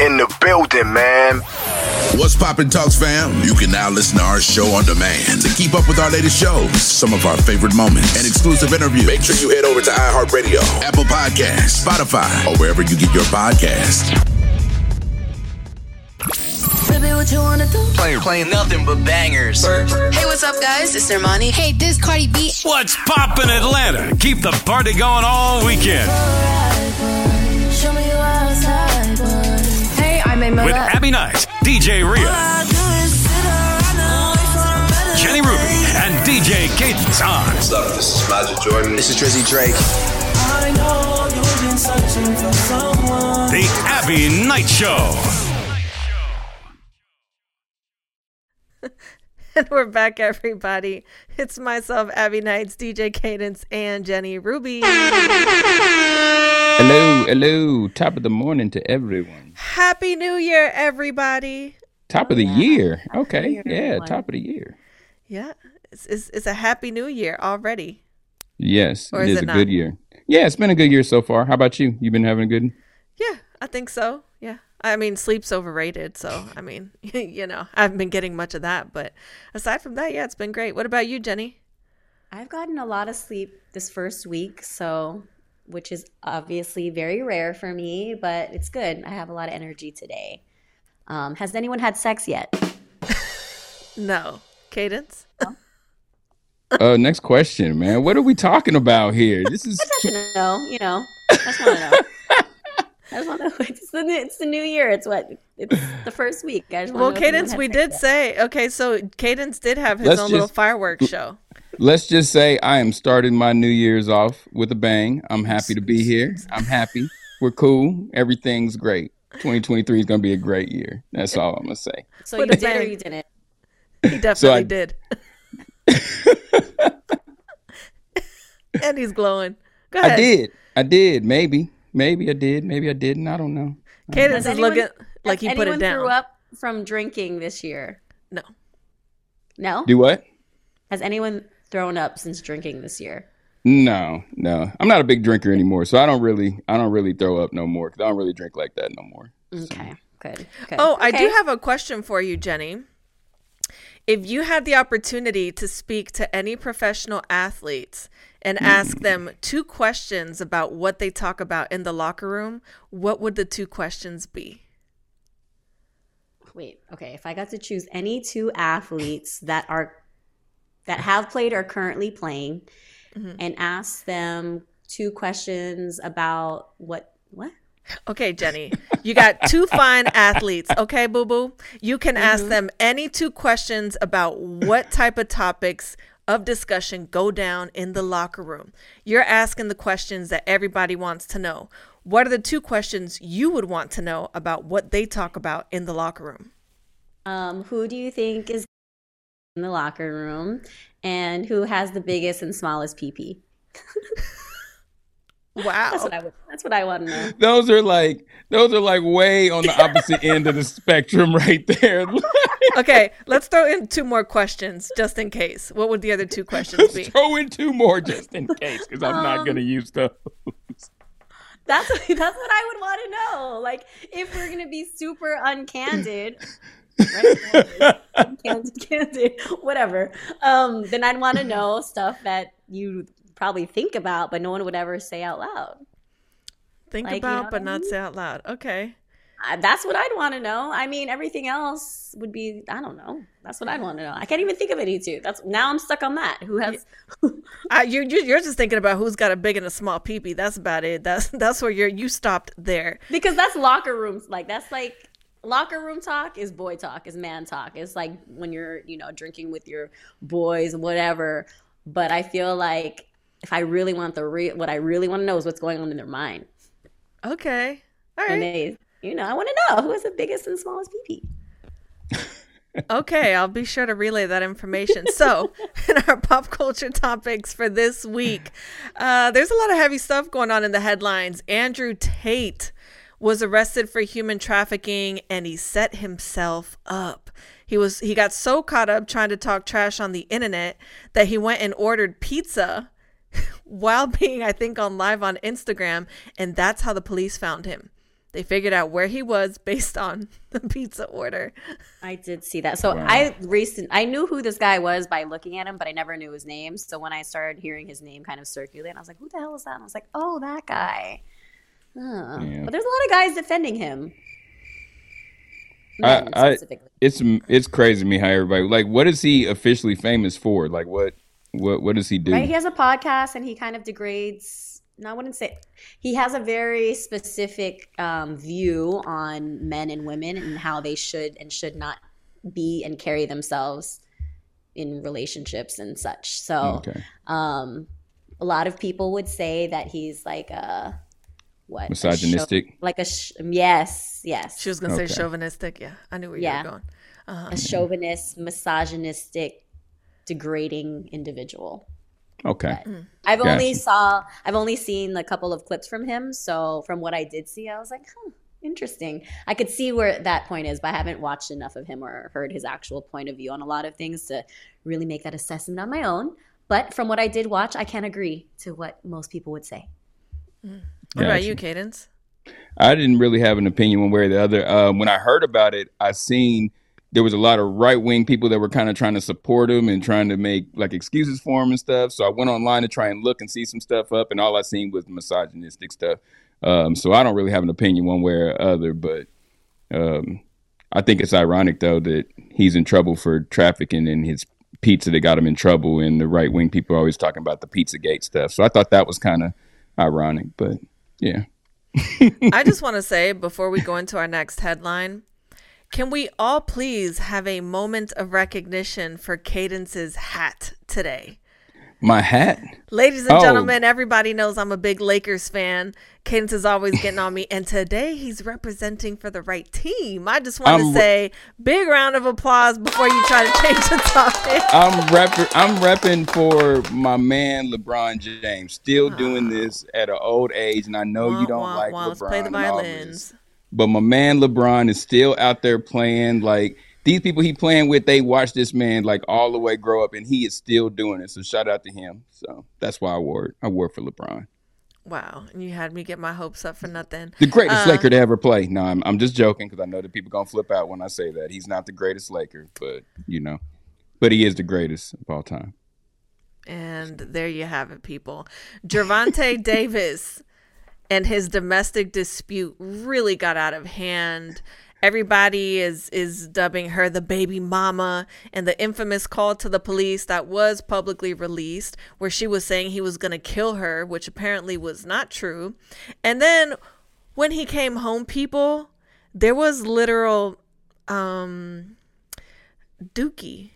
in the building, man. What's poppin' talks, fam? You can now listen to our show on demand. To keep up with our latest shows, some of our favorite moments, and exclusive interviews, make sure you head over to iHeartRadio, Apple Podcasts, Spotify, or wherever you get your podcasts. Baby, what you wanna do? Playing, playing nothing but bangers. Hey, what's up, guys? It's Armani. Hey, this Cardi B. What's poppin' Atlanta? Keep the party going all weekend. With Abbie Knight, DJ Ria, Jenny Ruby, and DJ Cadence on What's up? This is Magic Jordan. This is Drizzy Drake. The Abbie Knight Show. And we're back, everybody. It's myself, Abbie Knights, DJ Cadence, and Jenny Ruby. Hello, hello. Top of the morning to everyone. Happy New Year, everybody. Top of the year. Okay. year, yeah, everyone. top of the year. Yeah, it's, it's, it's a happy new year already. Yes, Or it is is it a not? good year. Yeah, it's been a good year so far. How about you? You've been having a good Yeah, I think so. Yeah. I mean, sleep's overrated. So, I mean, you know, I haven't been getting much of that. But aside from that, yeah, it's been great. What about you, Jenny? I've gotten a lot of sleep this first week, so which is obviously very rare for me, but it's good. I have a lot of energy today. Um, has anyone had sex yet? No. Cadence? Uh next question, man. What are we talking about here? This is Just to know, you know. I just want to know. I just want to know. It's the, new, it's the new year. It's what? It's the first week. I just Well, know if anyone Cadence, we did yet. say, okay, so Cadence did have his Let's own little fireworks show. Let's just say I am starting my New Year's off with a bang. I'm happy to be here. I'm happy. We're cool. Everything's great. 2023 is gonna be a great year. That's all I'm gonna say. So With you a did or you didn't? He definitely I- did. and he's glowing. Go I did. I did. Maybe. Maybe I did. Maybe I didn't. I don't know. Cadence Has is looking like he put it anyone down. threw up from drinking this year? No. No. Do what? Has anyone thrown up since drinking this year? No, no. I'm not a big drinker anymore, so I don't really, I don't really throw up no more because I don't really drink like that no more. Okay. Good. Good. Oh, I do have a question for you, Jenny. If you had the opportunity to speak to any professional athletes and ask them two questions about what they talk about in the locker room, what would the two questions be? Wait, okay. If I got to choose any two athletes that are that have played or currently playing Mm-hmm. and ask them two questions about what what? Okay, Jenny, you got two fine athletes. Okay, boo boo. You can ask Mm-hmm. them any two questions about what type of topics of discussion go down in the locker room. You're asking the questions that everybody wants to know. What are the two questions you would want to know about what they talk about in the locker room? Um, who do you think is in the locker room and who has the biggest and smallest PP? Wow. That's what I would that's what I want to know. Those are like, those are like way on the opposite end of the spectrum right there. okay, let's throw in two more questions just in case. What would the other two questions be? Throw in two more just in case, because I'm not gonna um, use those. That's that's what I would want to know. Like if we're gonna be super uncandid, right? uncandid, candid, whatever. Um, then I'd want to know stuff that you probably think about, but no one would ever say out loud. Think Like, you about know but I not say out loud. Okay. I, that's what I'd want to know. I mean, everything else would be I don't know. That's what I'd want to know. I can't even think of any two. That's now I'm stuck on that. Who has? Uh, you, you you're just thinking about who's got a big and a small peepee. That's about it. That's that's where you're you stopped there. because that's locker rooms like that's like locker room talk is boy talk is man talk it's like when you're you know drinking with your boys whatever but i feel like if i really want the real what i really want to know is what's going on in their mind Okay. All and they you know i want to know who has the biggest and smallest pp Okay, I'll be sure to relay that information. So, in our pop culture topics for this week, uh, there's a lot of heavy stuff going on in the headlines. Andrew Tate was arrested for human trafficking and he set himself up. He was he got so caught up trying to talk trash on the internet that he went and ordered pizza while being I think on live on Instagram and that's how the police found him. They figured out where he was based on the pizza order. I did see that. So I recent I knew who this guy was by looking at him, but I never knew his name. So when I started hearing his name kind of circulate, I was like, "Who the hell is that?" And I was like, "Oh, that guy." Yeah. But there's a lot of guys defending him. I, I, it's it's crazy to me how everybody like. What is he officially famous for? Like what what what does he do? Right? He has a podcast and he kind of degrades. No, I wouldn't say he has a very specific um, view on men and women and how they should and should not be and carry themselves in relationships and such. So, Okay. um, a lot of people would say that he's like a what a Misogynistic? chau- like a sh- yes, yes, She was gonna Okay. say chauvinistic. Yeah, I knew where Yeah. you were going. Uh-huh. a chauvinist, misogynistic, degrading individual. Okay. I've only saw I've only seen a couple of clips from him. So from what I did see, I was like, huh, interesting. I could see where that point is, but I haven't watched enough of him or heard his actual point of view on a lot of things to really make that assessment on my own. But from what I did watch, I can agree to what most people would say. What about you, Cadence? I didn't really have an opinion one way or the other. Um, when I heard about it, I seen there was a lot of right wing people that were kind of trying to support him and trying to make like excuses for him and stuff. So I went online to try and look and see some stuff up, and all I seen was misogynistic stuff. Um, so I don't really have an opinion one way or other, but um, I think it's ironic though that he's in trouble for trafficking in his pizza that got him in trouble, and the right wing people are always talking about the Pizzagate stuff. So I thought that was kind of ironic, but yeah. I just want to say before we go into our next headline, can we all please have a moment of recognition for Cadence's hat today? My hat. Ladies and Oh. gentlemen, everybody knows I'm a big Lakers fan. Cadence is always getting on me, and today he's representing for the right team. I just want to I'm- say big round of applause before you try to change the topic. I'm rep- I'm repping for my man LeBron James. Still ah. doing this at an old age, and I know Wah, you don't wah, like wah. Let's LeBron. play the this. violins. But my man LeBron is still out there playing. Like these people he playing with, they watch this man like all the way grow up, and he is still doing it. So shout out to him. So that's why I wore it. I wore for LeBron, Wow, and you had me get my hopes up for nothing. the greatest Uh, Laker to ever play. No, I'm I'm just joking because I know that people gonna flip out when I say that. He's not the greatest Laker, but you know, but he is the greatest of all time. And there you have it, people. Gervonta Davis and his domestic dispute really got out of hand. Everybody is is dubbing her the baby mama and the infamous call to the police that was publicly released where she was saying he was going to kill her, which apparently was not true. And then when he came home, people, there was literal um dookie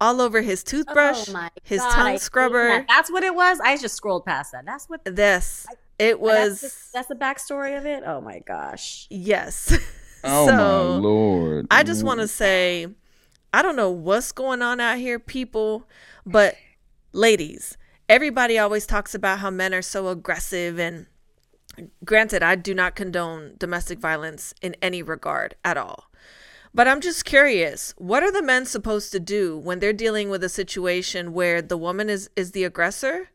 all over his toothbrush, Oh his God, tongue hate scrubber. that. That's what it was. I just scrolled past that. That's what. This it that's, was the, that's the backstory of it. Oh my gosh. yes. Oh so my lord! I just want to say, I don't know what's going on out here, people, but ladies, everybody always talks about how men are so aggressive and. Granted, I do not condone domestic violence in any regard at all. But I'm just curious, what are the men supposed to do when they're dealing with a situation where the woman is is the aggressor?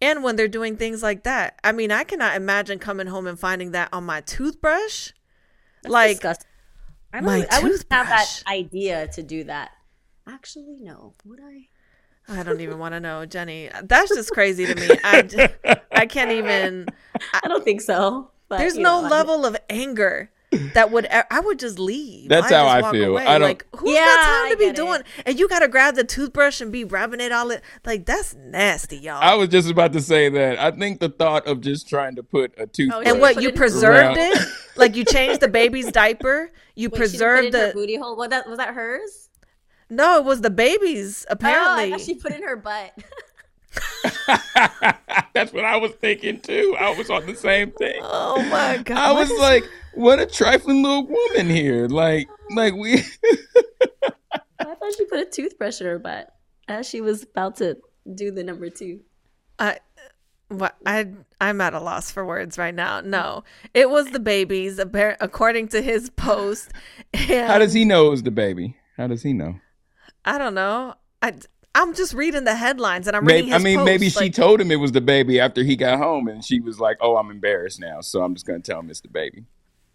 And when they're doing things like that. I mean, I cannot imagine coming home and finding that on my toothbrush. Like Disgusting. I, my I wouldn't have that idea to do that. Actually, no. Would I? I don't even want to know, Jenny. That's just crazy to me. I, just, I can't even. I don't think so. But There's no know, I- level of anger that would. I would just leave. That's I'd how I feel. away. I don't- Like who's Yeah, got time I to be get it. doing? And you gotta grab the toothbrush and be rubbing it all. It like that's nasty, y'all. I was just about to say that. I think the thought of just trying to put a oh, toothbrush and what you preserved Around- it? Like you changed the baby's diaper. You Wait, she put it preserved in her the. booty hole. Was that was that hers? No, it was the baby's. Oh, Apparently, I she put in her butt. That's what I was thinking too. I was on the same thing. oh my god! I was like, what a trifling little woman here. Like, like we. I thought she put a toothbrush in her butt as she was about to do the number two. I, what I I'm at a loss for words right now. No, it was the babies, according to his post. And How does he know it was the baby? How does he know? I don't know. I I'm just reading the headlines and I'm reading Maybe, I mean, post, maybe she told him it was the baby after he got home, and she was like, "Oh, I'm embarrassed now, so I'm just gonna tell him it's the baby."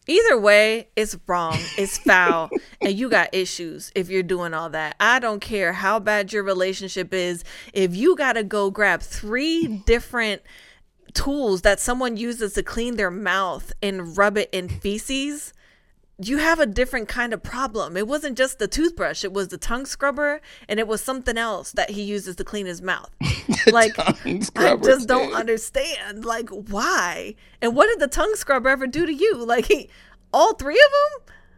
Either way, it's wrong. It's foul. and you got issues if you're doing all that. I don't care how bad your relationship is. If you got to go grab three different tools that someone uses to clean their mouth and rub it in feces, you have a different kind of problem. It wasn't just the toothbrush, it was the tongue scrubber and it was something else that he uses to clean his mouth. like I just don't dude. understand like why? And what did the tongue scrubber ever do to you? Like he, all three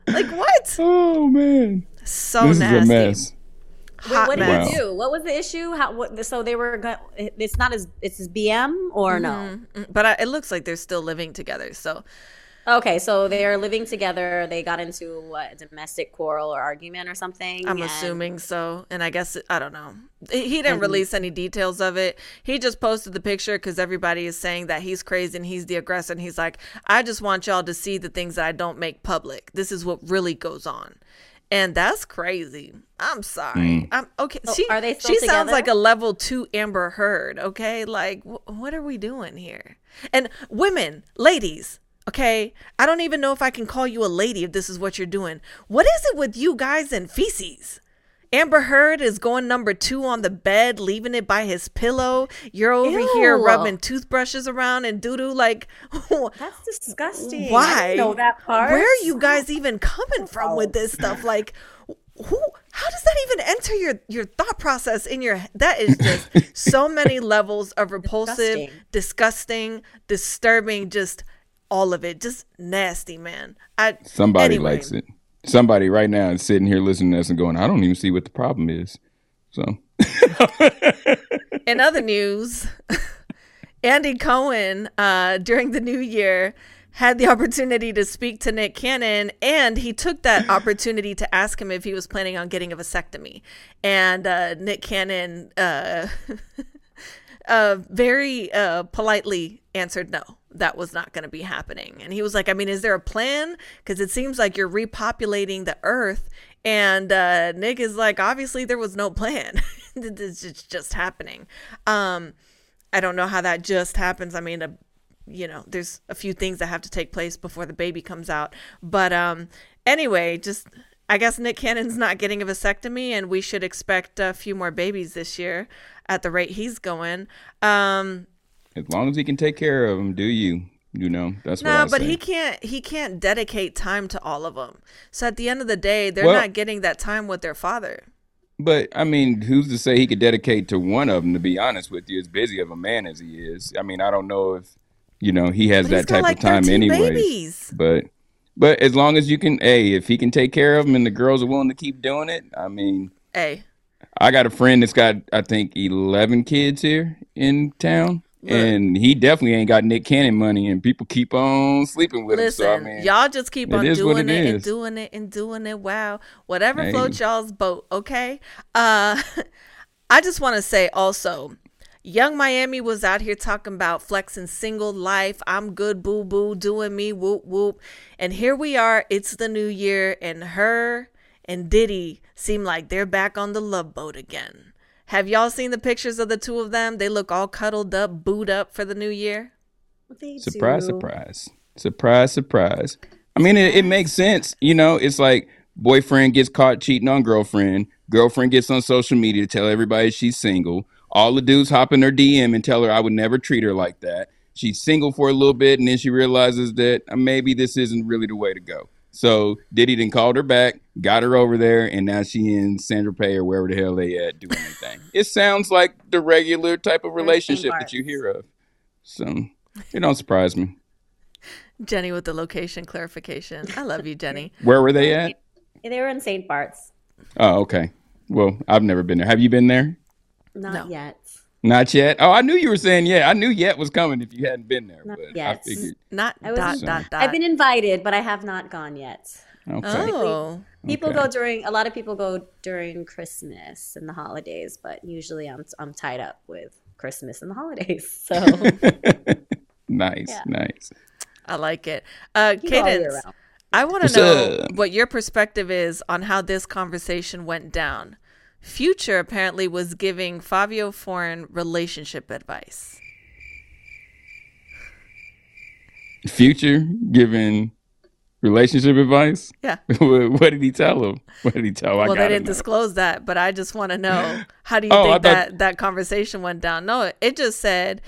of them? Like what? Oh man, So this nasty. is a mess. Wait, Hot what did mess. he do? What was the issue? How? What, so they were. go- It's not his. It's his BM or no? Mm, But I, it looks like they're still living together. So Okay, so they're living together. They got into what a domestic quarrel or argument or something. I'm and- assuming so. And I guess, I don't know. He he didn't release any details of it. He just posted the picture because everybody is saying that he's crazy and he's the aggressor. And he's like, I just want y'all to see the things that I don't make public. This is what really goes on. And that's crazy. I'm sorry. Mm. I'm okay. she are they still she sounds like a level two Amber Heard. Okay, like wh- what are we doing here? And women, ladies, okay. I don't even know if I can call you a lady if this is what you're doing. What is it with you guys and feces? Amber Heard is going number two on the bed, leaving it by his pillow. You're over here rubbing toothbrushes around and doo doo. Like, That's disgusting. I why? know that part. Where are you guys even coming from with this stuff? Like, who? How does that even enter your your thought process in your? That is just so many levels of repulsive, disgusting, disturbing. Just all of it, just nasty, man. I Somebody anyway. likes it. Somebody right now is sitting here listening to us and going, I don't even see what the problem is. So In other news, Andy Cohen, uh, during the new year, had the opportunity to speak to Nick Cannon, and he took that opportunity to ask him if he was planning on getting a vasectomy. And uh, Nick Cannon uh, uh, very uh, politely answered no. That was not going to be happening. And he was like, I mean, is there a plan? Because it seems like you're repopulating the earth. And uh, Nick is like, obviously, there was no plan. it's just- just happening. Um, I don't know how that just happens. I mean, a, you know, there's a few things that have to take place before the baby comes out. But um, anyway, just I guess Nick Cannon's not getting a vasectomy, and we should expect a few more babies this year at the rate he's going. Um, as long as he can take care of them, do you? You know, that's what no, but say. he can't. He can't dedicate time to all of them. So at the end of the day, they're Well- not getting that time with their father. But I mean, who's to say he could dedicate to one of them? To be honest with you, as busy of a man as he is, I mean, I don't know if you know he has But that type like, of time anyway. But but as long as you can, hey, if he can take care of them and the girls are willing to keep doing it, I mean, Hey, I got a friend that's got I think eleven kids here in town. And he definitely ain't got Nick Cannon money, and people keep on sleeping with listen, him. So I mean, y'all just keep on doing it it, and doing it and doing it. Wow, whatever Hey. floats y'all's boat. Okay. Uh, I just want to say also. Yung Miami was out here talking about flexing single life. I'm good, boo boo, doing me, whoop whoop. And here we are. It's the new year, and her and Diddy seem like they're back on the love boat again. Have y'all seen the pictures of the two of them? They look all cuddled up, booed up for the new year. They Surprise, do. surprise. Surprise, surprise. I mean, it, it makes sense. You know, it's like boyfriend gets caught cheating on girlfriend. Girlfriend gets on social media to tell everybody she's single. All the dudes hop in her DM and tell her I would never treat her like that. She's single for a little bit and then she realizes that uh, maybe this isn't really the way to go. So Diddy then called her back, got her over there, and now she in San Tropez or wherever the hell they at doing anything. it sounds like the regular type of relationship that you hear of. So it don't surprise me. Jenny with the location clarification. I love you, Jenny. Where were they at? They were in St. Bart's. Oh, okay. Well, I've never been there. Have you been there? Not No. yet. Not yet. Oh, I knew you were saying yeah. I knew yet was coming if you hadn't been there. Not but yet. I figured. Not I was dot in- dot dot. I've been invited, but I have not gone yet. Okay. oh, People Okay. go during a lot of people go during Christmas and the holidays, but usually I'm I'm tied up with Christmas and the holidays. So nice, Yeah. nice. I like it. Uh, You go all year Cadence. I want to know up? what your perspective is on how this conversation went down. Future apparently was giving Fivio Foreign relationship advice. Future giving Relationship advice? Yeah. what did he tell him? What did he tell? I Well, they didn't know. disclose that, but I just want to know how do you Oh, think thought- that that conversation went down? No, it just said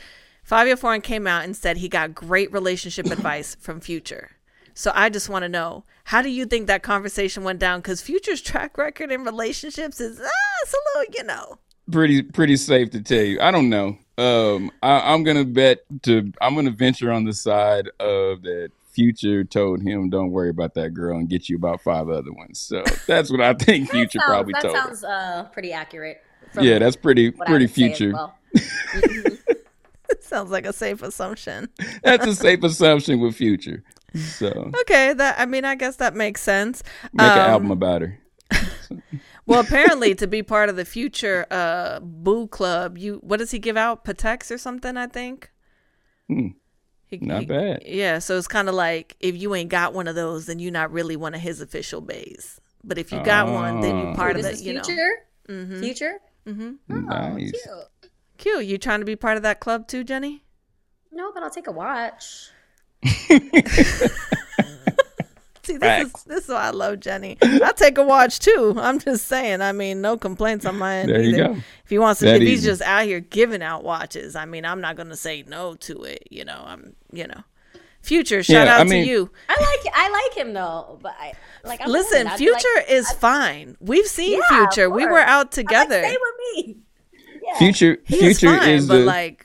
Fivio Foreign came out and said he got great relationship advice from Future. So I just want to know how do you think that conversation went down? Because Future's track record in relationships is ah, it's a little, you know. pretty pretty safe to tell you. I don't know. Um, I, I'm gonna bet to I'm gonna venture on the side of that. Future told him, "Don't worry about that girl," and get you about five other ones. So that's what I think Future Sounds- probably that told. her. sounds uh, pretty accurate. Yeah, that's pretty pretty would say as Future. Sounds like a safe assumption. That's a safe assumption with Future. So Okay, that I mean, I guess that makes sense. make an Um, album about her. Well, apparently, to be part of the future uh Boo Club, you what does he give out? Pateks or something? I think. Hmm. He- Not he- bad. Yeah, so it's kind of like if you ain't got one of those, then you're not really one of his official bays. But if you got one, then you're part of This the, is you know. future. Future. nice. Cute. Cute. You trying to be part of that club too, Jenny? No, but I'll take a watch. See, this is this is why I love Jenny. I take a watch too. I'm just saying. I mean, no complaints on my end. There you either. go. If he wants to, That if he's just out here giving out watches, I mean, I'm not gonna say no to it. You know, I'm, you know, future. Shout Yeah, out I mean- to you. I like I like him though, but I like. I'm Listen, Future like, is fine. We've seen Yeah, Future. We were out I'm like, together. Stay with me. Yeah. Future he is Future fine, is but the like,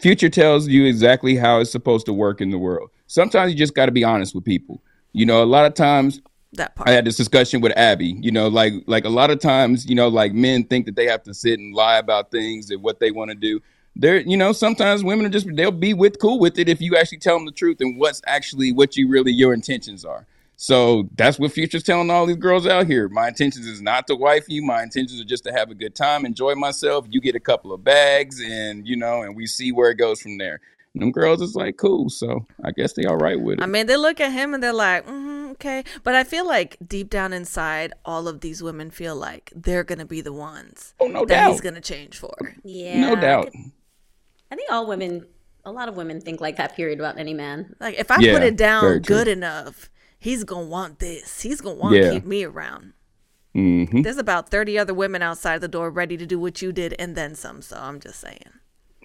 Future tells you exactly how it's supposed to work in the world. Sometimes you just got to be honest with people. You know, a lot of times that part. I had this discussion with Abbie. You know, like like a lot of times, you know, like men think that they have to sit and lie about things and what they want to do. There, you know, sometimes women are just they'll be with cool with it if you actually tell them the truth and what's actually what you really your intentions are. So that's what Future's telling all these girls out here. My intentions is not to wife you. My intentions are just to have a good time, enjoy myself. You get a couple of bags, and you know, and we see where it goes from there. And them girls is like cool, so I guess they all right with it. I mean, they look at him and they're like, mm, okay. But I feel like deep down inside, all of these women feel like they're gonna be the ones oh no that doubt, he's gonna change for. Yeah, no doubt. I think all women, a lot of women think like that. Period about any man. Like if I Yeah, put it down good enough, he's gonna want this. He's gonna want Yeah. to keep me around. hmm There's about 30 other women outside the door ready to do what you did and then some. So I'm just saying.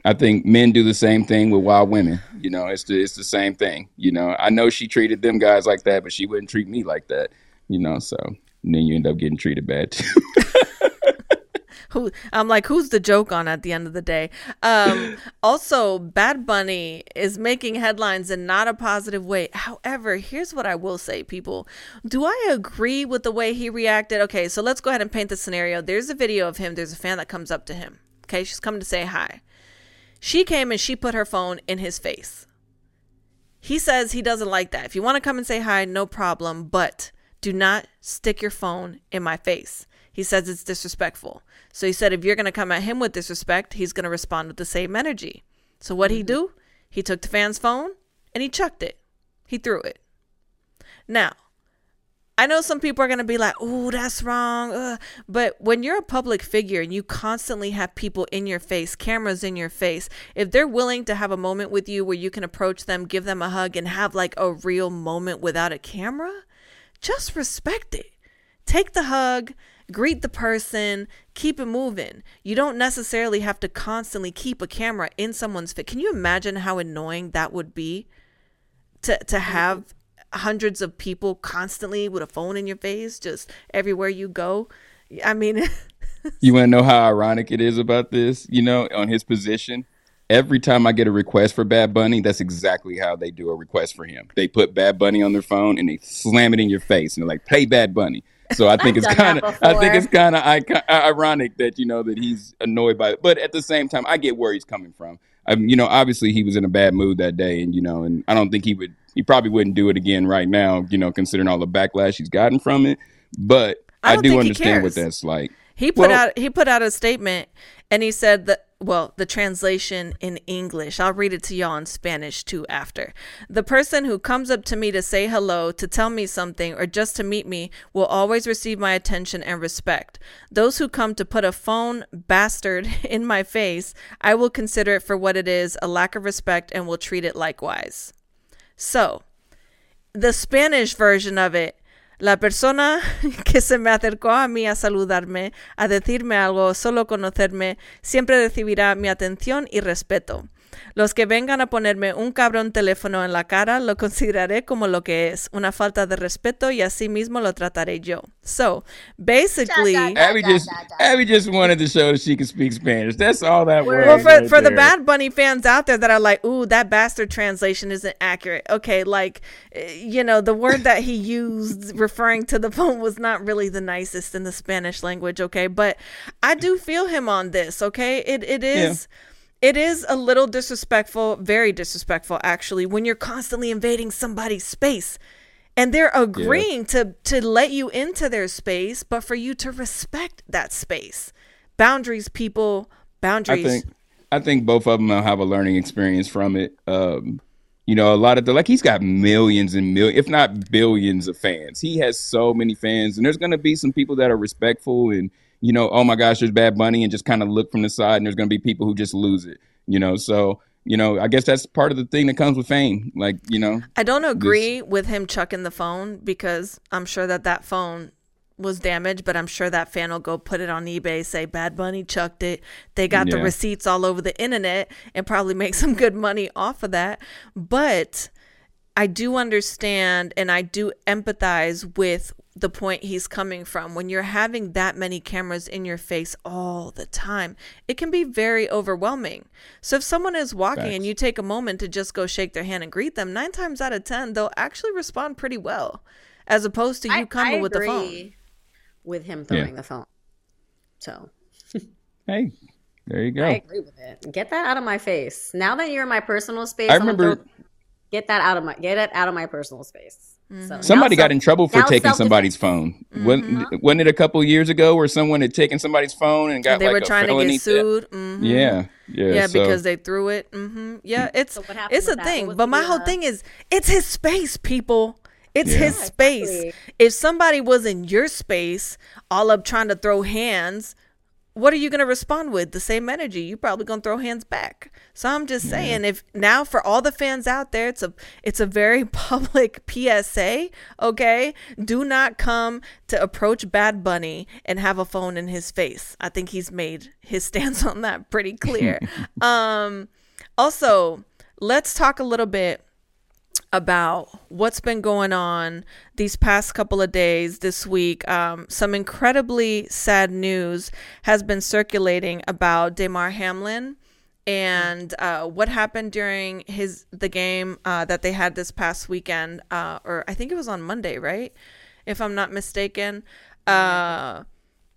I think men do the same thing with wild women. You know, it's the it's the same thing. You know, I know she treated them guys like that, but she wouldn't treat me like that. You know, so and then you end up getting treated bad too. Who I'm like, who's the joke on at the end of the day? Um, also, Bad Bunny is making headlines in not a positive way. However, here's what I will say, people. Do I agree with the way he reacted? Okay, so let's go ahead and paint the scenario. There's a video of him. There's a fan that comes up to him. Okay, she's coming to say hi. She came and she put her phone in his face. He says he doesn't like that. If you want to come and say hi, no problem, but do not stick your phone in my face. He says it's disrespectful. So he said if you're going to come at him with disrespect, he's going to respond with the same energy. So what he mm-hmm. do? He took the fan's phone and he chucked it. He threw it. Now, I know some people are going to be like, "Oh, that's wrong." Ugh. But when you're a public figure and you constantly have people in your face, cameras in your face, if they're willing to have a moment with you where you can approach them, give them a hug and have like a real moment without a camera, just respect it. Take the hug, greet the person, keep it moving. You don't necessarily have to constantly keep a camera in someone's face. Can you imagine how annoying that would be to to have hundreds of people constantly with a phone in your face just everywhere you go? I mean, you want to know how ironic it is about this? You know, on his position, every time I get a request for Bad Bunny, that's exactly how they do a request for him. They put Bad Bunny on their phone and they slam it in your face and they're like, "Play Bad Bunny." So I think it's kind of I think it's kind of ironic that you know that he's annoyed by it, but at the same time, I get where he's coming from. Um, you know, obviously he was in a bad mood that day, and you know, and I don't think he would. He probably wouldn't do it again right now. You know, considering all the backlash he's gotten from it. But I I, do understand what that's like. He put Well- out he put out a statement and he said that well, the translation in English. I'll read it to y'all in Spanish too after. The person who comes up to me to say hello, to tell me something, or just to meet me will always receive my attention and respect. Those who come to put a phone bastard in my face, I will consider it for what it is, a lack of respect, and will treat it likewise. So, the Spanish version of it. La persona que se me acercó a mí a saludarme, a decirme algo, solo conocerme, siempre recibirá mi atención y respeto. Los que vengan a ponerme un cabrón teléfono en la cara lo consideraré como lo que es, una falta de respeto y así mismo lo trataré yo. So, basically, Abbie just Abbie just wanted to show that she can speak Spanish. That's all that was. well, for, right for the. Bad Bunny fans out there that are like, ooh, that bastard translation isn't accurate. Okay, like, eh, you know, the word that he used referring to the phone was not really the nicest in the Spanish language. Okay, but I do feel him on this. Okay, it it is. It is a little disrespectful, very disrespectful actually, when you're constantly invading somebody's space and they're agreeing to to let you into their space, but for you to respect that space. Boundaries, people, I boundaries. think I think both of them will have a learning experience from it. Um, you know, a lot of the like he's got millions and millions, if not billions, of fans. He has so many fans, and there's going to be some people that are respectful and you know, oh my gosh, there's Bad Bunny, and just kind of look from the side, and there's going to be people who just lose it. You know, so you know, I guess that's part of the thing that comes with fame. Like you know, I don't agree with him chucking the phone because I'm sure that that phone was damaged, but I'm sure that fan will go put it on eBay, say Bad Bunny chucked it. They got the receipts all over the internet and probably make some good money off of that. But I do understand and I do empathize with the point he's coming from. When you're having that many cameras in your face all the time, it can be very overwhelming. So if someone is walking and you take a moment to just go shake their hand and greet them, nine times out of 10, they'll actually respond pretty well as opposed to you I, coming I with the phone. with him throwing the phone. So hey, there you go. I agree with it. Get that out of my face. Now that you're in my personal space, I I'm remember- throw- get that out of my get it out of my personal space. So Somebody now got in trouble for taking self-defense. somebody's phone. Wasn't, wasn't it a couple years ago where someone had taken somebody's phone and got they like were a trying to felony get sued. Mhm. Yeah, yeah, Yeah, so- because they threw it. hmm Yeah, it's So what it's a that? thing. What But my the, whole uh, thing is, it's his space, people. It's Yeah. his Yeah, space. exactly. If somebody was in your space, all up trying to throw hands, what are you gonna respond with? The same energy. You're probably gonna throw hands back. So I'm just saying, if now for all the fans out there, it's a it's a very public PSA. Okay, do not come to approach Bad Bunny and have a phone in his face. I think he's made his stance on that pretty clear. um, also, let's talk a little bit about what's been going on these past couple of days this week. Um, some incredibly sad news has been circulating about Damar Hamlin and uh, what happened during his the game uh, that they had this past weekend, uh, or I think it was on Monday, right? If I'm not mistaken. Uh,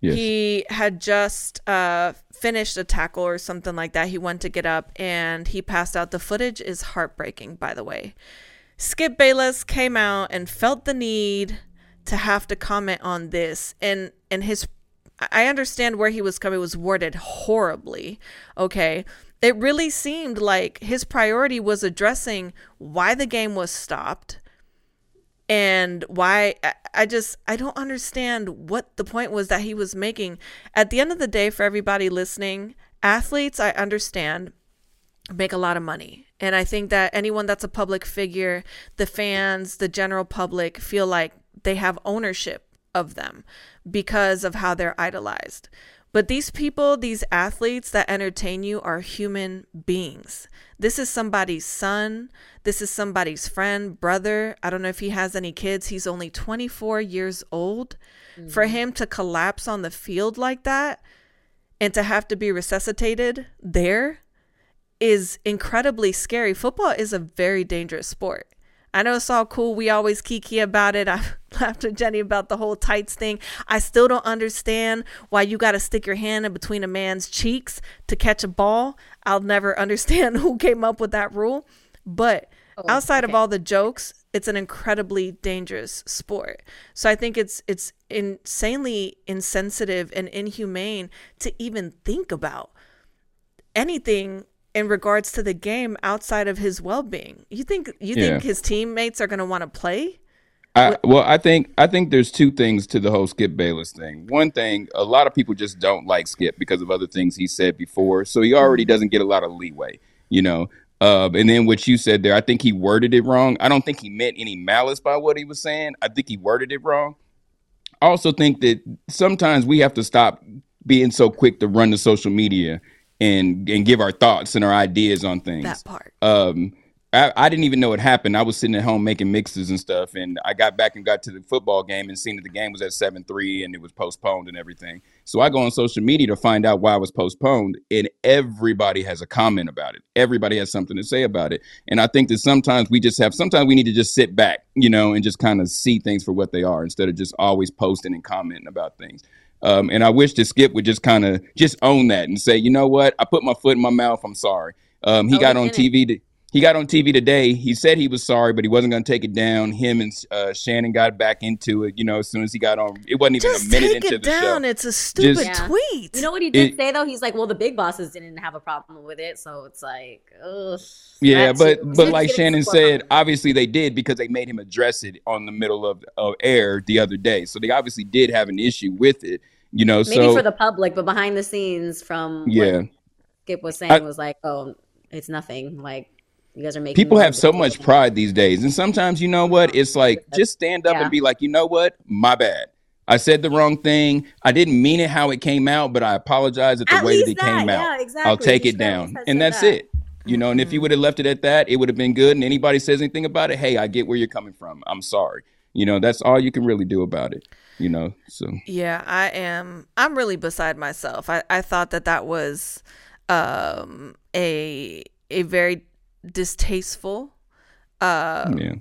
Yes. he had just uh, finished a tackle or something like that. He went to get up and he passed out. The footage is heartbreaking, by the way. Skip Bayless came out and felt the need to have to comment on this, and and his. I understand where he was coming. Was worded horribly. Okay. It really seemed like his priority was addressing why the game was stopped and why I- I just I don't understand what the point was that he was making. At the end of the day, for everybody listening, athletes I understand make a lot of money. And I think that anyone that's a public figure, the fans, the general public feel like they have ownership of them because of how they're idolized. But these people, these athletes that entertain you are human beings. This is somebody's son. This is somebody's friend, brother. I don't know if he has any kids. He's only 24 years old. For mm. him to collapse on the field like that and to have to be resuscitated there is incredibly scary. Football is a very dangerous sport. I know it's all cool. We always kiki about it. I've laughed at Jenny about the whole tights thing. I still don't understand why you got to stick your hand in between a man's cheeks to catch a ball. I'll never understand who came up with that rule. But oh, outside of all the jokes, it's an incredibly dangerous sport. So I think it's it's insanely insensitive and inhumane to even think about anything in regards to the game outside of his well-being. You think you Yeah. think his teammates are going to want to play? I, well, I think I think there's two things to the whole Skip Bayless thing. One thing, a lot of people just don't like Skip because of other things he said before, so he already doesn't get a lot of leeway. You know, Uh, and then what you said there, I think he worded it wrong. I don't think he meant any malice by what he was saying. I think he worded it wrong. I also think that sometimes we have to stop being so quick to run to social media and and give our thoughts and our ideas on things. That part. Um, I, I didn't even know it happened. I was sitting at home making mixes and stuff, and I got back and got to the football game and seen that the game was at seven three and it was postponed and everything. So I go on social media to find out why it was postponed, and everybody has a comment about it. Everybody has something to say about it, and I think that sometimes we just have. Sometimes we need to just sit back, you know, and just kind of see things for what they are instead of just always posting and commenting about things. Um, and I wish that Skip would just kind of just own that and say, you know what, I put my foot in my mouth. I'm sorry. Um, he Oh, got on. TV. To, he got on TV today. He said he was sorry, but he wasn't going to take it down. Him and uh, Shannon got back into it. You know, as soon as he got on, it wasn't even Just a minute take into it the down. show. It's a stupid Yeah. tweet. You know what he did It- say though? He's like, well, the big bosses didn't have a problem with it, so it's like, ugh. Yeah, but too. but like Shannon said, obviously they did because they made him address it on the middle of, of air the other day. So they obviously did have an issue with it. You know, maybe so for the public, but behind the scenes, from yeah. what Skip was saying, I- was like, oh, it's nothing. Like you guys are making people have so much pride these days and sometimes you know what? It's like just stand up Yeah. and be like you know what? My bad. I said the wrong thing. I didn't mean it how it came out but i apologize at the At way that least it came that, out. Yeah, exactly. i'll take You it down. and that's that. it. You know and if you would have left it at that it would have been good and anybody says anything about it hey i get where you're coming from. I'm sorry. You know that's all you can really do about it you know so. Yeah, I am. I'm really beside myself. I, I thought that that was um, a a very distasteful uh, yeah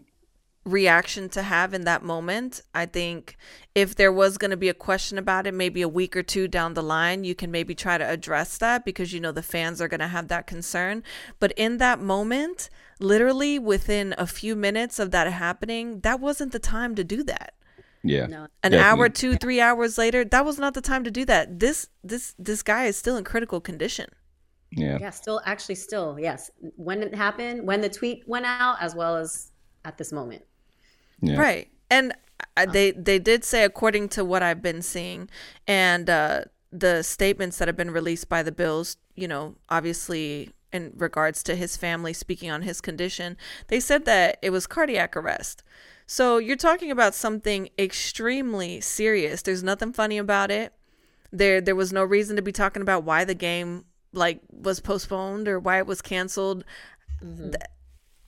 reaction to have in that moment. I think if there was going to be a question about it, maybe a week or two down the line, you can maybe try to address that because you know the fans are going to have that concern. But in that moment, literally within a few minutes of that happening, that wasn't the time to do that yeah No. an Definitely. hour two three hours later that was not the time to do that this this this guy is still in critical condition yeah. Yeah, still, actually, still, yes. When it happened, when the tweet went out, as well as at this moment. yeah. Right. And I, they they did say according to what i've been seeing and uh the statements that have been released by the bills you know obviously in regards to his family speaking on his condition they said that it was cardiac arrest. So you're talking about something extremely serious. There's nothing funny about it. There there was no reason to be talking about why the game like was postponed or why it was canceled mm-hmm. Th-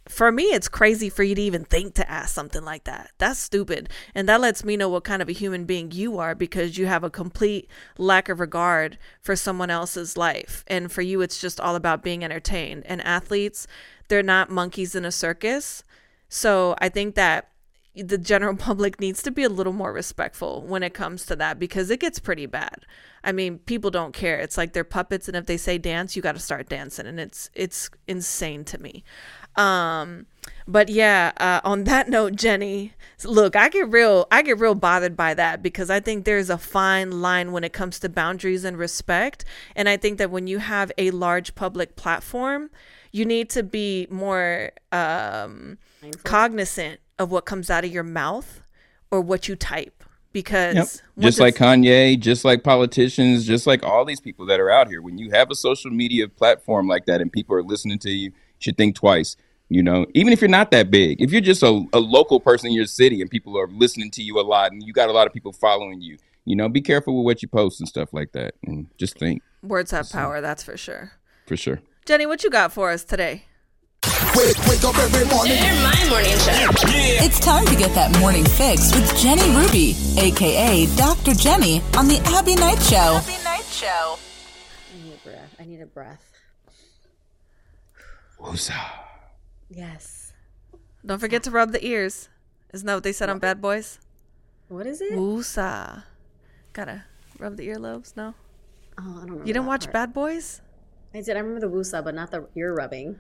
for me it's crazy for you to even think to ask something like that. That's stupid. And that lets me know what kind of a human being you are because you have a complete lack of regard for someone else's life. And for you it's just all about being entertained. And athletes they're not monkeys in a circus. So i think that the general public needs to be a little more respectful when it comes to that because it gets pretty bad. I mean, people don't care. It's like they're puppets and if they say dance, you got to start dancing and it's it's insane to me. Um but yeah, uh, on that note, Jenny, look, I get real I get real bothered by that because I think there's a fine line when it comes to boundaries and respect and I think that when you have a large public platform, you need to be more um cognizant of what comes out of your mouth or what you type because Yep. Just like Kanye, just like politicians, just like all these people that are out here. When you have a social media platform like that and people are listening to you, you should think twice. You know, even if you're not that big, if you're just a, a local person in your city and people are listening to you a lot and you got a lot of people following you, you know, be careful with what you post and stuff like that. And just think words have power, that's for sure. for sure. Jenny, what you got for us today? Wake, wake up every morning. my morning show. It's time to get that morning fix with Jenny Ruby, aka Dr. Jenny, on the Abbie Knight Show. Abbie Knight show. I need a breath. I need a breath. Woosah. Yes. Don't forget to rub the ears. Isn't that what they said on Bad Boys? What is it? Woosah. Gotta rub the earlobes, no? Oh, I don't remember. You didn't watch part. Bad Boys? I did. I remember the woosah, but not the ear rubbing.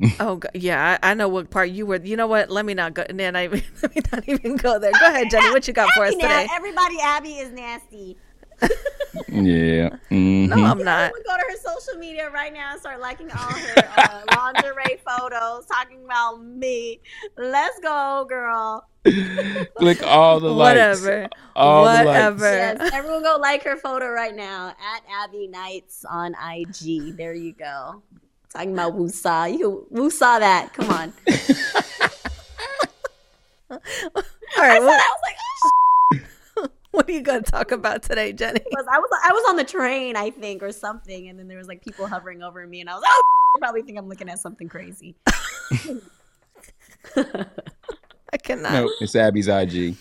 Oh go- yeah, I, I know what part you were. You know what? Let me not go. Then I let me not even go there. Go ahead, Jenny. What you got for us today? everybody, Abbie is nasty. Yeah. mhm. No, I'm not. Everyone go to her social media right now and start liking all her uh, lingerie photos, talking about me. Let's go, girl. Click all the likes. Whatever. All the likes. Whatever. Yes, everyone go like her photo right now at Abbie Knights on IG. There you go. Talking about woosah. You woosah that. Come on. All I right, said, what, I was like, oh, what are you going to talk about today, Jenny? was I was I was on the train, I think, or something, and then there was like people hovering over me, and I was oh, you probably think I'm looking at something crazy. I cannot. No, it's Abbie's IG.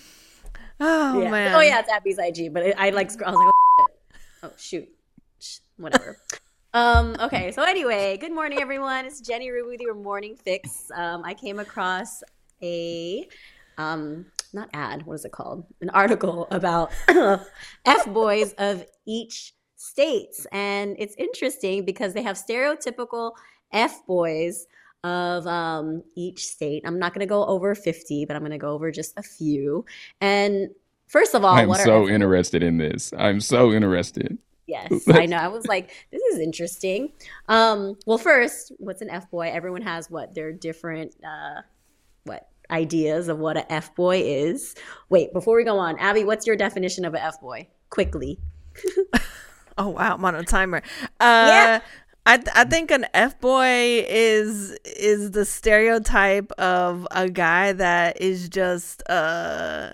Oh yeah. man. Oh yeah, it's Abbie's IG, but it, I like scroll- I was like, oh, shit. oh shoot, whatever. um. Okay. So anyway, good morning, everyone. It's Jenny Ruby with your morning fix. Um, I came across a um not ad. What is it called? An article about f boys of each states, and it's interesting because they have stereotypical f boys of um, each state. I'm not going to go over 50, but I'm going to go over just a few. And first of all, I'm so interested in this. I'm so interested. Yes, I know. I was like, this is interesting. Um, well, first, what's an F boy? Everyone has what their different uh, what ideas of what a F boy is. Wait, before we go on, Abbie, what's your definition of a F boy? Quickly. Oh wow, I'm on a timer. Uh, Yeah. I I think an f boy is is the stereotype of a guy that is just uh.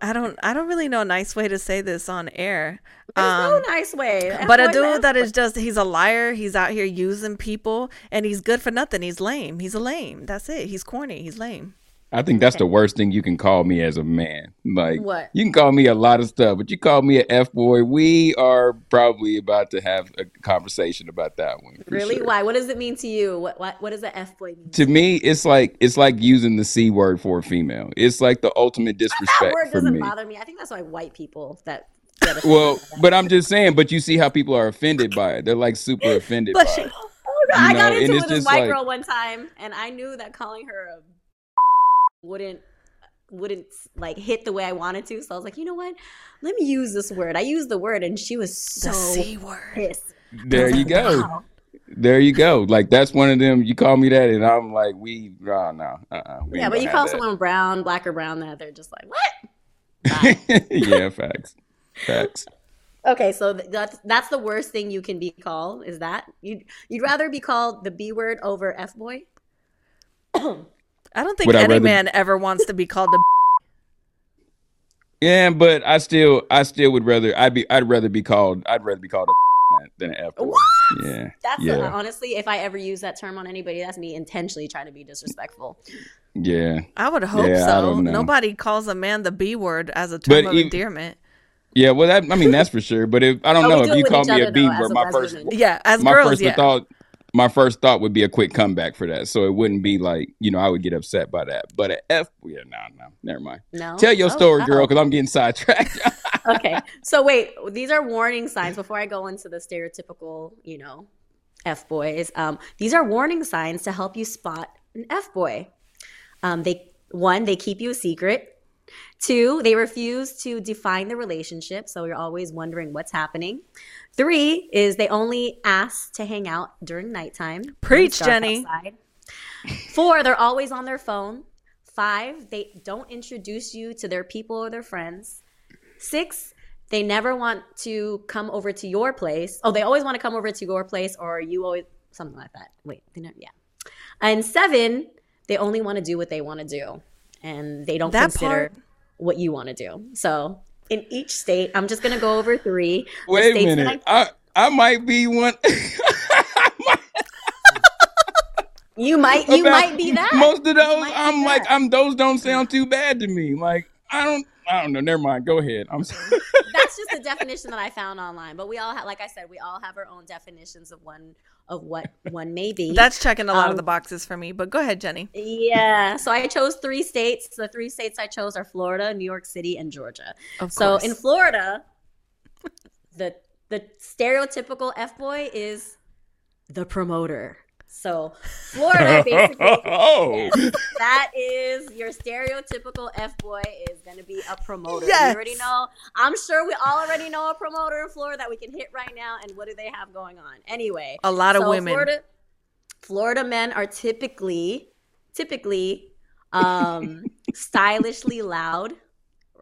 I don't. I don't really know a nice way to say this on air. There's no Um, nice way. But a dude that is just he's a liar. He's out here using people, and he's good for nothing. He's lame. He's a lame. That's it. He's corny. He's lame. I think that's the worst thing you can call me as a man. Like, What? you can call me a lot of stuff, but you call me an F boy, we are probably about to have a conversation about that one. Really? sure. Why? What does it mean to you? What what, what does a F boy mean? To me, it's like it's like using the c word for a female. It's like the ultimate disrespect. that word doesn't me. bother me. I think that's why white people that. Well, but I'm just saying. But you see how people are offended by it. They're like super offended by Bless it. Oh, I got know, and into it with this white like- girl one time, and I knew that calling her a wouldn't wouldn't like hit the way I wanted to. So I was like, you know what? Let me use this word. I used the word, and she was so The c word. pissed. There you go. Wow. There you go. Like that's one of them. You call me that, and I'm like, we, oh, no, uh-uh, we Yeah, but you call that. someone brown, black or brown, that they're just like, what? yeah, facts, facts. Okay, so that's that's the worst thing you can be called. Is that you? You'd rather be called the B word over F boy? I don't think Would any rather- man ever wants to be called a. Yeah, but I still, I still would rather. I'd be, I'd rather be called. I'd rather be called a than an F. boy. What? Yeah, That's yeah, uh, honestly, if I ever use that term on anybody, that's me intentionally trying to be disrespectful. yeah, I would hope Yeah, I so. don't know. Nobody calls a man the b word as a term But of even- endearment. yeah. Well, that, I mean, that's for sure. But if I don't Oh, know do if you call me a B though, as word, a- my as first, women. Yeah, as my girls, first yeah. thought, my first thought would be a quick comeback for that. So it wouldn't be like you know I would get upset by that. But an F, yeah, no, no, never mind. No. Tell your Oh, story, girl, because I'm getting sidetracked. okay. So wait, these are warning signs before I go into the stereotypical, you know, F boys. Um, these are warning signs to help you spot an F boy. Um, they one, they keep you a secret. Two, they refuse to define the relationship, so you're always wondering what's happening. Three is they only ask to hang out during nighttime. Preach, Jenny. outside. Four, they're always on their phone. Five, they don't introduce you to their people or their friends. Six, they never want to come over to your place. Oh, they always want to come over to your place, or you always something like that. Wait, they never, yeah. And seven, they only want to do what they want to do, and they don't That consider part- what you want to do. So, in each state, I'm just gonna go over three. The Wait a states minute, I, I might be one. You might, you about- might be that. Most of those, I'm like, that. I'm those don't sound too bad to me. Like I don't, I don't know. Never mind. Go ahead. I'm. sorry. that's just the definition that I found online. But we all have, like I said, we all have our own definitions of one of what one may be. That's checking a lot of Um, the boxes for me. But go ahead, Jenny. yeah. So I chose three states. The three states I chose are Florida, New York City, and Georgia. Of So course. in Florida, the the stereotypical F boy is the promoter. So Florida basically oh, that is your stereotypical F boy is going to be a promoter. Yes. You already know. I'm sure we all already know a promoter in Florida that we can hit right now. And what do they have going on? Anyway, A lot of so women. Florida, Florida men are typically, typically, um, stylishly loud,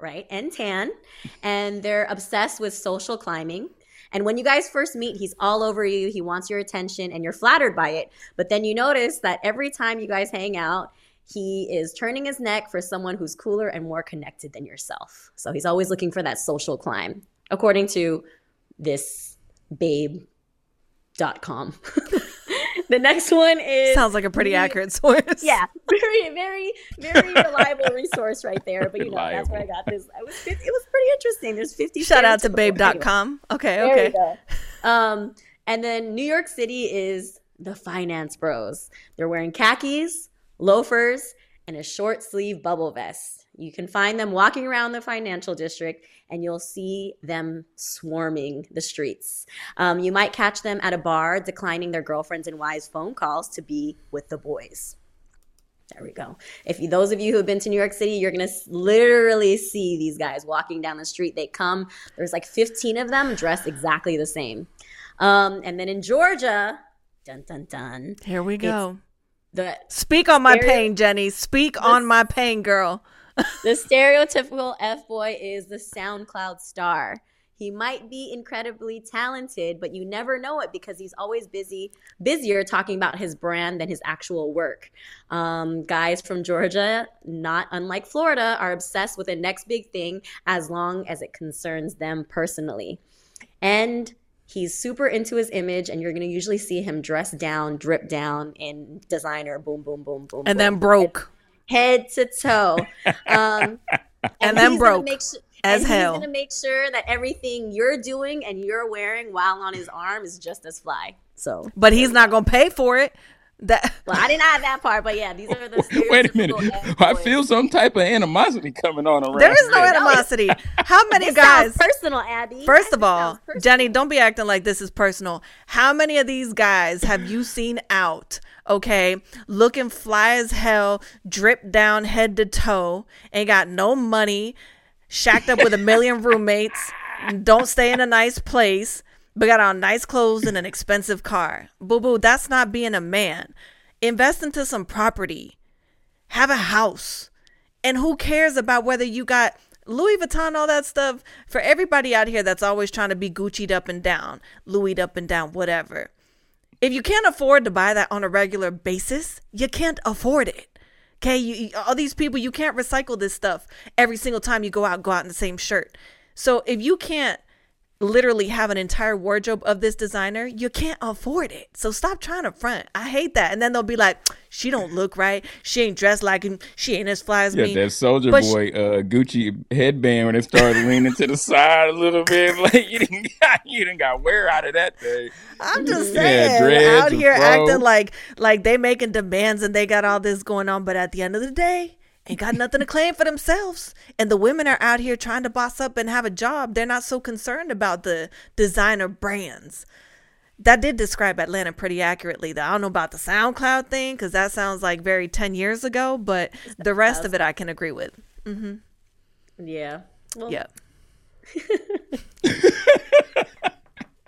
right, and tan, and they're obsessed with social climbing. And when you guys first meet, he's all over you. He wants your attention and you're flattered by it. But then you notice that every time you guys hang out, he is turning his neck for someone who's cooler and more connected than yourself. So he's always looking for that social climb, according to this babe.com. the next one is Sounds like a pretty accurate source. yeah, very, very, very reliable resource right there. But you know, that's where I got this. It was, it was pretty interesting. There's 50. Shout out to stereotypical- anyway. babe.com. Okay, There okay. Um, and then New York City is the finance bros. They're wearing khakis, loafers, and a short sleeve bubble vest. You can find them walking around the financial district and you'll see them swarming the streets. Um, you might catch them at a bar declining their girlfriends and wives' phone calls to be with the boys. There we go. If you, those of you who have been to New York City, you're gonna literally see these guys walking down the street. They come. There's like 15 of them dressed exactly the same. Um, and then in Georgia, dun dun dun. Here we go. The Speak on my pain, Jenny. Speak on my pain, girl. The stereotypical F boy is the SoundCloud star. He might be incredibly talented, but you never know it because he's always busy, busier talking about his brand than his actual work. Um, guys from Georgia, not unlike Florida, are obsessed with the next big thing as long as it concerns them personally. And he's super into his image, and you're going to usually see him dressed down, drip down in designer, boom, boom, boom, boom. And boom. then broke. Head to toe. Um, And then he's gonna broke make su- as and hell. He's gonna make sure that everything you're doing and you're wearing while on his arm is just as fly. So, But he's not gonna pay for it. That well, I didn't add that part, but yeah, these are the Wait a minute. stereotypical I F-boys. feel some type of animosity coming on around. there is no here. animosity. How many This guys personal, Abbie. First That of all. Jenny, don't be acting like this is personal. How many of these guys have you seen out, okay, looking fly as hell, dripped down head to toe, ain't got no money, shacked up with a million roommates, don't stay in a nice place, but got on nice clothes and an expensive car? Boo boo, that's not being a man. Invest into some property, have a house. And who cares about whether you got Louis Vuitton, all that stuff? For everybody out here that's always trying to be Gucci'd up and down, Louis'd up and down, whatever. If you can't afford to buy that on a regular basis, you can't afford it. Okay, you, all these people, you can't recycle this stuff every single time you go out, go out in the same shirt. So if you can't literally have an entire wardrobe of this designer, you can't afford it. So stop trying to front. I hate that. And then they'll be like, she don't look right. She ain't dressed like him. She ain't as fly as Yeah, me. that soldier But boy uh, Gucci headband when it started leaning to the side a little bit, like you didn't got you didn't got wear out of that thing. I'm just Yeah, saying, dreads out here acting like like they making demands and they got all this going on, but at the end of the day, ain't got nothing to claim for themselves. And the women are out here trying to boss up and have a job. They're not so concerned about the designer brands. That did describe Atlanta pretty accurately. Though I don't know about the SoundCloud thing because that sounds like very ten years ago, but the rest of it I can agree with. Mm-hmm. yeah. Well, Yep.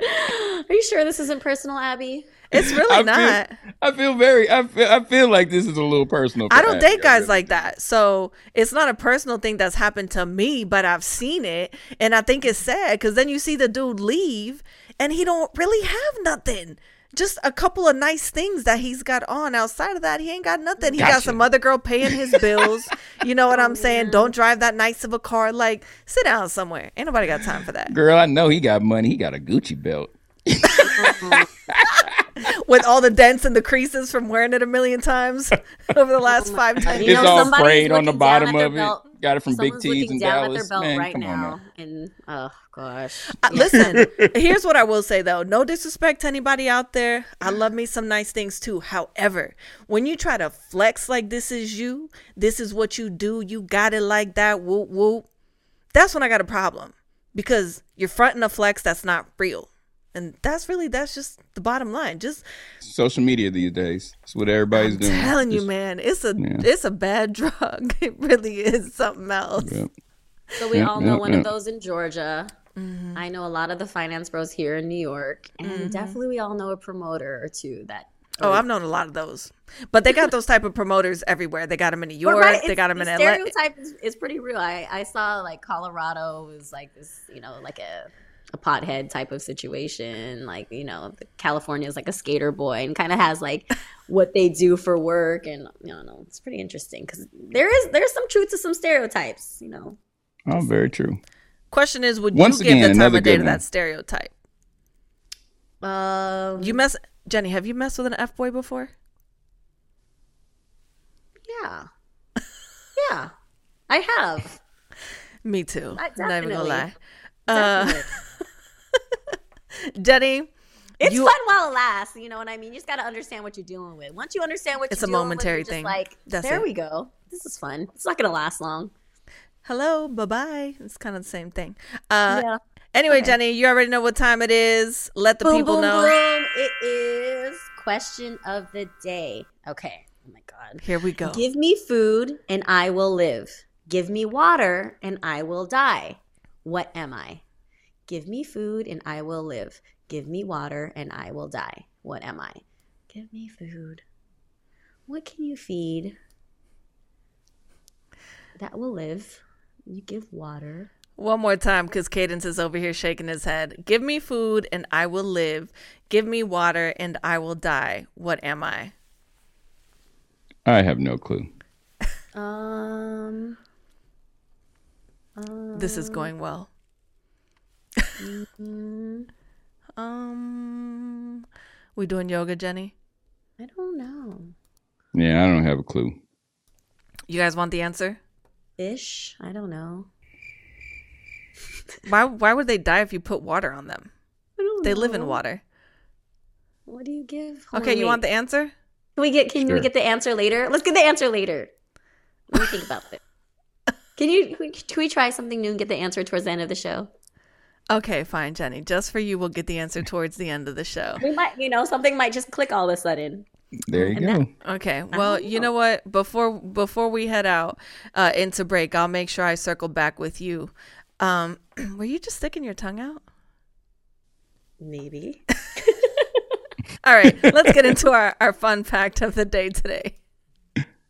Are you sure this isn't personal, Abbie? It's really I not. Feel, I feel very. I feel. I feel like this is a little personal. for I don't Abbie. date guys really like that. So it's not a personal thing that's happened to me, but I've seen it. And I think it's sad because then you see the dude leave and he don't really have nothing. Just a couple of nice things that he's got on. Outside of that, he ain't got nothing. He got some other girl paying his bills. you know what I'm saying? Oh, don't drive that nice of a car. Like, sit down somewhere. Ain't nobody got time for that. Girl, I know he got money. He got a Gucci belt. With all the dents and the creases from wearing it a million times over the last five, ten You It's years. know, all somebody's sprayed on the bottom at their of it. Got it from Big T's looking in Dallas. at their belt Man, right come on now, now. and oh gosh, Uh, listen, here's what I will say though. No disrespect to anybody out there. I love me some nice things too. However, when you try to flex like this is you, this is what you do, you got it like that, whoop whoop. That's when I got a problem. Because you're fronting a flex that's not real. And that's really that's just the bottom line. Just Social media these days. That's what everybody's I'm doing. telling you, man, it's a Yeah. it's a bad drug. It really is something else. Yeah. So we Yeah, all know yeah, one yeah. of those in Georgia. Mm-hmm. I know a lot of the finance bros here in New York, and definitely we all know a promoter or two that. Oh, I've known a lot of those. But they got those type of promoters everywhere. They got them in New York. right, they got them in the LA. Stereotype is, is pretty real. I, I saw like Colorado was like this, you know, like a a pothead type of situation. Like, you know, California is like a skater boy and kind of has like what they do for work. And, you know, it's pretty interesting because there is, there's some truth to some stereotypes, you know. Oh, very true. Question is, would Once you give the time of day to one. that stereotype? Um, You mess, Jenny. Have you messed with an f boy before? yeah. Yeah. I have. Me too. Uh, Not even gonna definitely. lie. Uh, Jenny, It's you- fun while it lasts. You know what I mean? You just got to understand what you're dealing with. Once you understand what It's you're a dealing momentary with, thing. Like, That's there it. we go. This is fun. It's not going to last long. hello, bye bye. It's kind of the same thing. Uh, Yeah. Anyway, Okay. Jenny, you already know what time it is. Let the boom, people boom, know. boom. It is question of the day. Okay. Oh my God. Here we go. Give me food and I will live. Give me water and I will die. What am I? Give me food and I will live. Give me water and I will die. What am I? Give me food. What can you feed? That will live. You give water. One more time, because Cadence is over here shaking his head. Give me food and I will live. Give me water and I will die. What am I? I have no clue. Um. This is going well. Mm, Um, we doing yoga, Jenny? I don't know. Yeah, I don't have a clue. You guys want the answer? Fish? I don't know. Why? Why would they die if you put water on them? I don't They live in water. What do you give? Hold Okay, on, you wait. want the answer? Can we get? Can Sure. we get the answer later? Let's get the answer later. Let me think about it. Can you? Can we try something new and get the answer towards the end of the show? Okay, fine, Jenny. Just for you, we'll get the answer towards the end of the show. We might, you know, something might just click all of a sudden. There you And go. that- Okay. Well, you know what? Before before we head out uh, into break, I'll make sure I circle back with you. Um, were you just sticking your tongue out? Maybe. All right, let's get into our, our fun fact of the day today.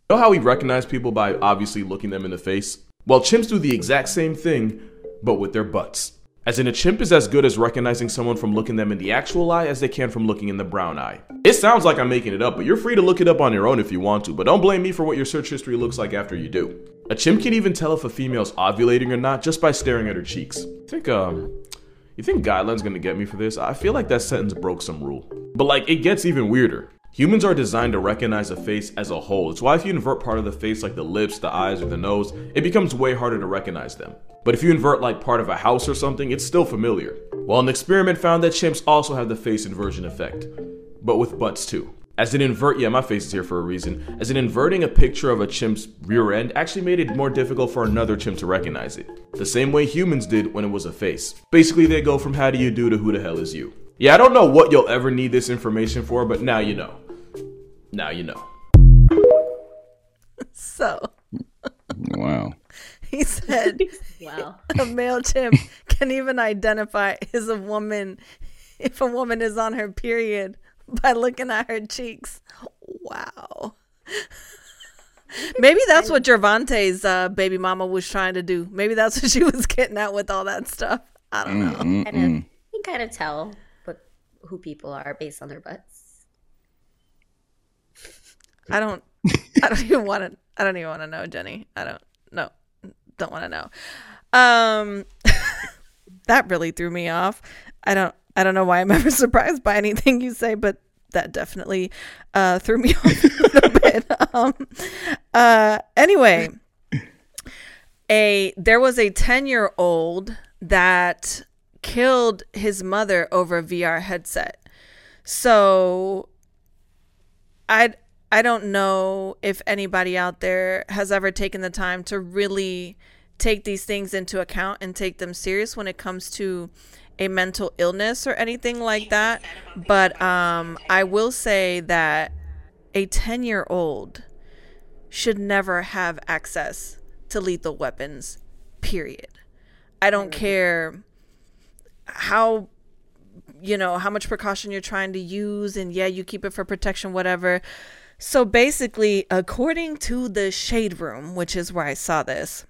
know how we recognize people by obviously looking them in the face? Well, chimps do the exact same thing, but with their butts. As in, a chimp is as good as recognizing someone from looking them in the actual eye as they can from looking in the brown eye. It sounds like I'm making it up, but you're free to look it up on your own if you want to, but don't blame me for what your search history looks like after you do. A chimp can even tell if a female's ovulating or not just by staring at her cheeks. Think, um, you think Guideland's gonna get me for this? I feel like that sentence broke some rule. But like, it gets even weirder. Humans are designed to recognize a face as a whole. It's why if you invert part of the face, like the lips, the eyes, or the nose, it becomes way harder to recognize them. But if you invert like part of a house or something, it's still familiar. Well, an experiment found that chimps also have the face inversion effect, but with butts too. As an invert, yeah, my face is here for a reason. As in inverting a picture of a chimp's rear end actually made it more difficult for another chimp to recognize it. The same way humans did when it was a face. Basically, they go from how do you do to who the hell is you. Yeah, I don't know what you'll ever need this information for, but now you know. Now you know. So Wow. he said Wow. a male chimp can even identify is a woman if a woman is on her period by looking at her cheeks. Wow. Maybe that's what Gervonta's uh, baby mama was trying to do. Maybe that's what she was getting at with all that stuff. I don't know. Kind of, you can kind of tell what who people are based on their butts. I don't. I don't even want to. I don't even want to know, Jenny. I don't. No, don't want to know. Um, that really threw me off. I don't. I don't know why I'm ever surprised by anything you say, but that definitely uh, threw me off a little bit. Um, uh, anyway, a there was a ten year old that killed his mother over a VR headset. So I I don't know if anybody out there has ever taken the time to really take these things into account and take them serious when it comes to a mental illness or anything like that. But um, I will say that a 10 year old should never have access to lethal weapons, period. I don't care how you know how much precaution you're trying to use and yeah you keep it for protection whatever so basically according to the shade room which is where i saw this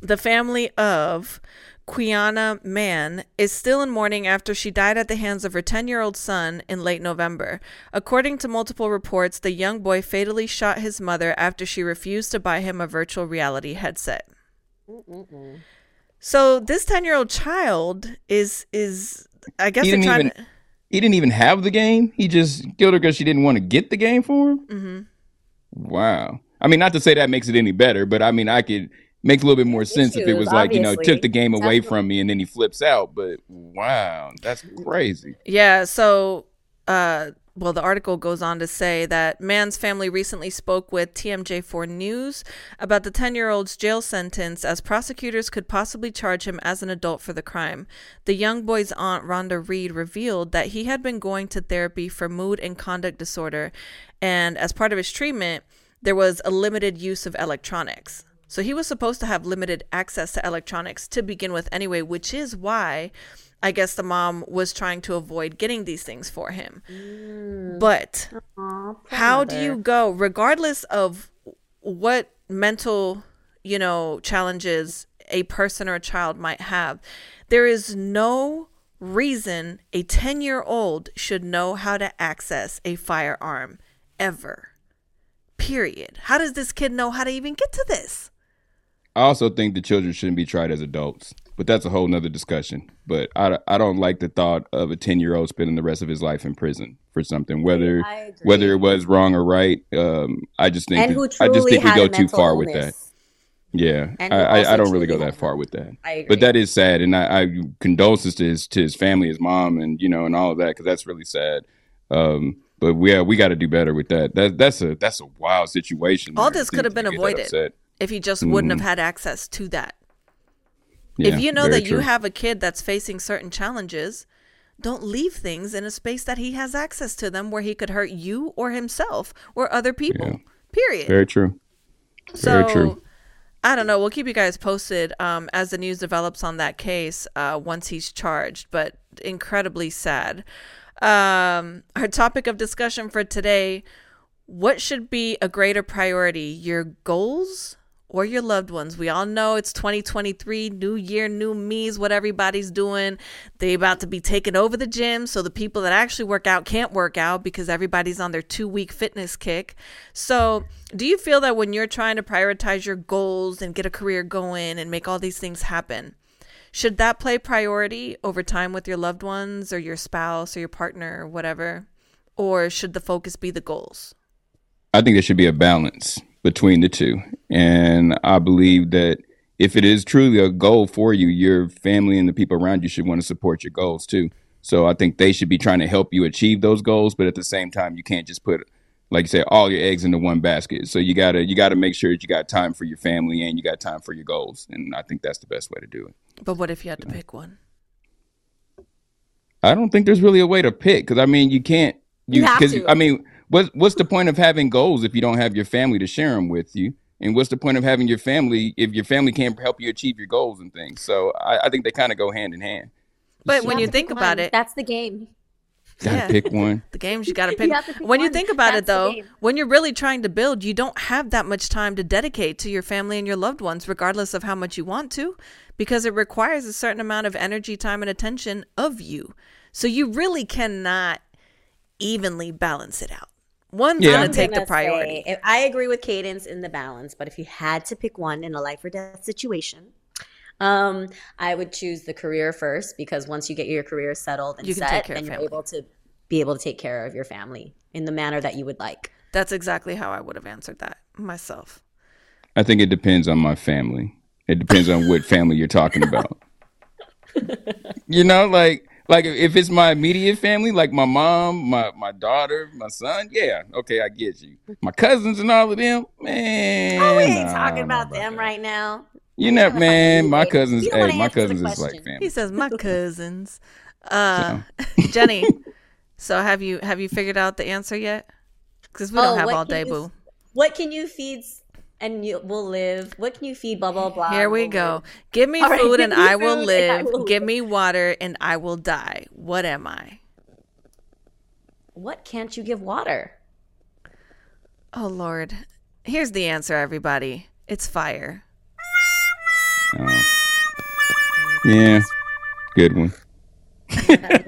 the family of Quiana Mann, is still in mourning after she died at the hands of her 10 year old son in late November. According to multiple reports, the young boy fatally shot his mother after she refused to buy him a virtual reality headset. So this 10 year old child is, is I guess He they're didn't trying even he didn't even have the game. He just killed her because she didn't want to get the game for him. Mm-hmm. Wow. I mean, not to say that makes it any better, but I mean, I could makes a little bit more sense if it was like you know took the game away from me and then he flips out. But wow, that's crazy. Yeah, so uh well the article goes on to say that Mann's family recently spoke with TMJ4 News about the 10-year-old's jail sentence as prosecutors could possibly charge him as an adult for the crime. The young boy's aunt Rhonda Reed revealed that he had been going to therapy for mood and conduct disorder and as part of his treatment there was a limited use of electronics. So he was supposed to have limited access to electronics to begin with anyway, which is why I guess the mom was trying to avoid getting these things for him. But how do you go regardless of what mental, you know, challenges a person or a child might have, there is no reason a 10-year-old should know how to access a firearm ever. Period. How does this kid know how to even get to this? I also think the children shouldn't be tried as adults, but that's a whole nother discussion. But I, I don't like the thought of a ten year old spending the rest of his life in prison for something, whether whether it was wrong or right. Um, I just think that- I just think we go too mental far with that. Yeah, I, I, I don't really go that far with that. I agree. But that is sad, and I, I condolences to his to his family, his mom, and you know, and all of that because that's really sad. Um, but we, yeah, we got to do better with that. That that's a that's a wild situation. All this could have been avoided if he just wouldn't have Mhm. had access to that. Yeah, if you know that you have a kid that's facing certain challenges, don't leave things in a space that he has access to them where he could hurt you or himself or other people. Yeah. Period. very true. so very true. I don't know. We'll keep you guys posted um, as the news develops on that case uh, once he's charged, but incredibly sad. Um, our topic of discussion for today what should be a greater priority, your goals or your loved ones? We all know it's 2023, new year, new me's, what everybody's doing. They about to be taking over the gym, so the people that actually work out can't work out because everybody's on their two week fitness kick. So, do you feel that when you're trying to prioritize your goals and get a career going and make all these things happen, should that play priority over time with your loved ones or your spouse or your partner or whatever? Or should the focus be the goals? I think there should be a balance between the two. And I believe that if it is truly a goal for you, your family and the people around you should want to support your goals too. So I think they should be trying to help you achieve those goals, but at the same time, you can't just put like you say all your eggs into one basket. So you got to you got to make sure that you got time for your family and you got time for your goals. And I think that's the best way to do it. But what if you had to pick one? I don't think there's really a way to pick because I mean you can't You have because to. I mean what's what's the point of having goals if you don't have your family to share them with you and what's the point of having your family if your family can't help you achieve your goals and things so I, I think they kind of go hand in hand. But when have you think about one. it, that's the game. Gotta Yeah. pick one. the games you got to pick. have to pick when you think about it, That's the though, when you're really trying to build, you don't have that much time to dedicate to your family and your loved ones, regardless of how much you want to, because it requires a certain amount of energy, time, and attention of you. So you really cannot evenly balance it out. One's Yeah. gonna I'm take the gonna priority. say, if- I agree with Cadence in the balance, but if you had to pick one in a life or death situation, um, I would choose the career first because once you get your career settled and You set, care then you're family. able to be able to take care of your family in the manner that you would like. That's exactly how I would have answered that myself. I think it depends on my family. It depends on what family you're talking about. you know, like like if it's my immediate family, like my mom, my my daughter, my son, yeah, okay, I get you. My cousins and all of them, man. Oh, we ain't nah, talking I about them that. right now. You know, man, my Wait, cousins, hey, my cousins is like question. family. He says my cousins. Uh, Jenny. So have you have you figured out the answer yet? Because we don't Oh, have all can day, you- boo. What can you feed s- and you will live? What can you feed? Blah blah blah. Here we will go. live? Give me All right, food give and me I will food and I live. Give me water and I will die. What am I? What can't you give water? Oh Lord. Here's the answer, everybody. It's fire. Oh. Yeah, good one.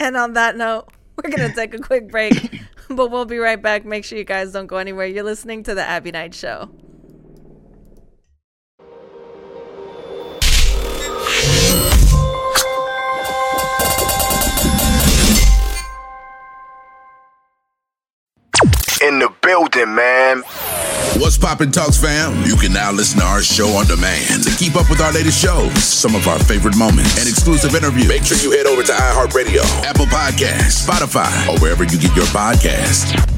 And on that note, we're going to take a quick break, but we'll be right back. Make sure you guys don't go anywhere. You're listening to The Abbie Knight Show. In the building, man. What's poppin' Talks fam? You can now listen to our show on demand. To keep up with our latest shows, some of our favorite moments, and exclusive interviews, make sure you head over to iHeartRadio, Apple Podcasts, Spotify, or wherever you get your podcasts.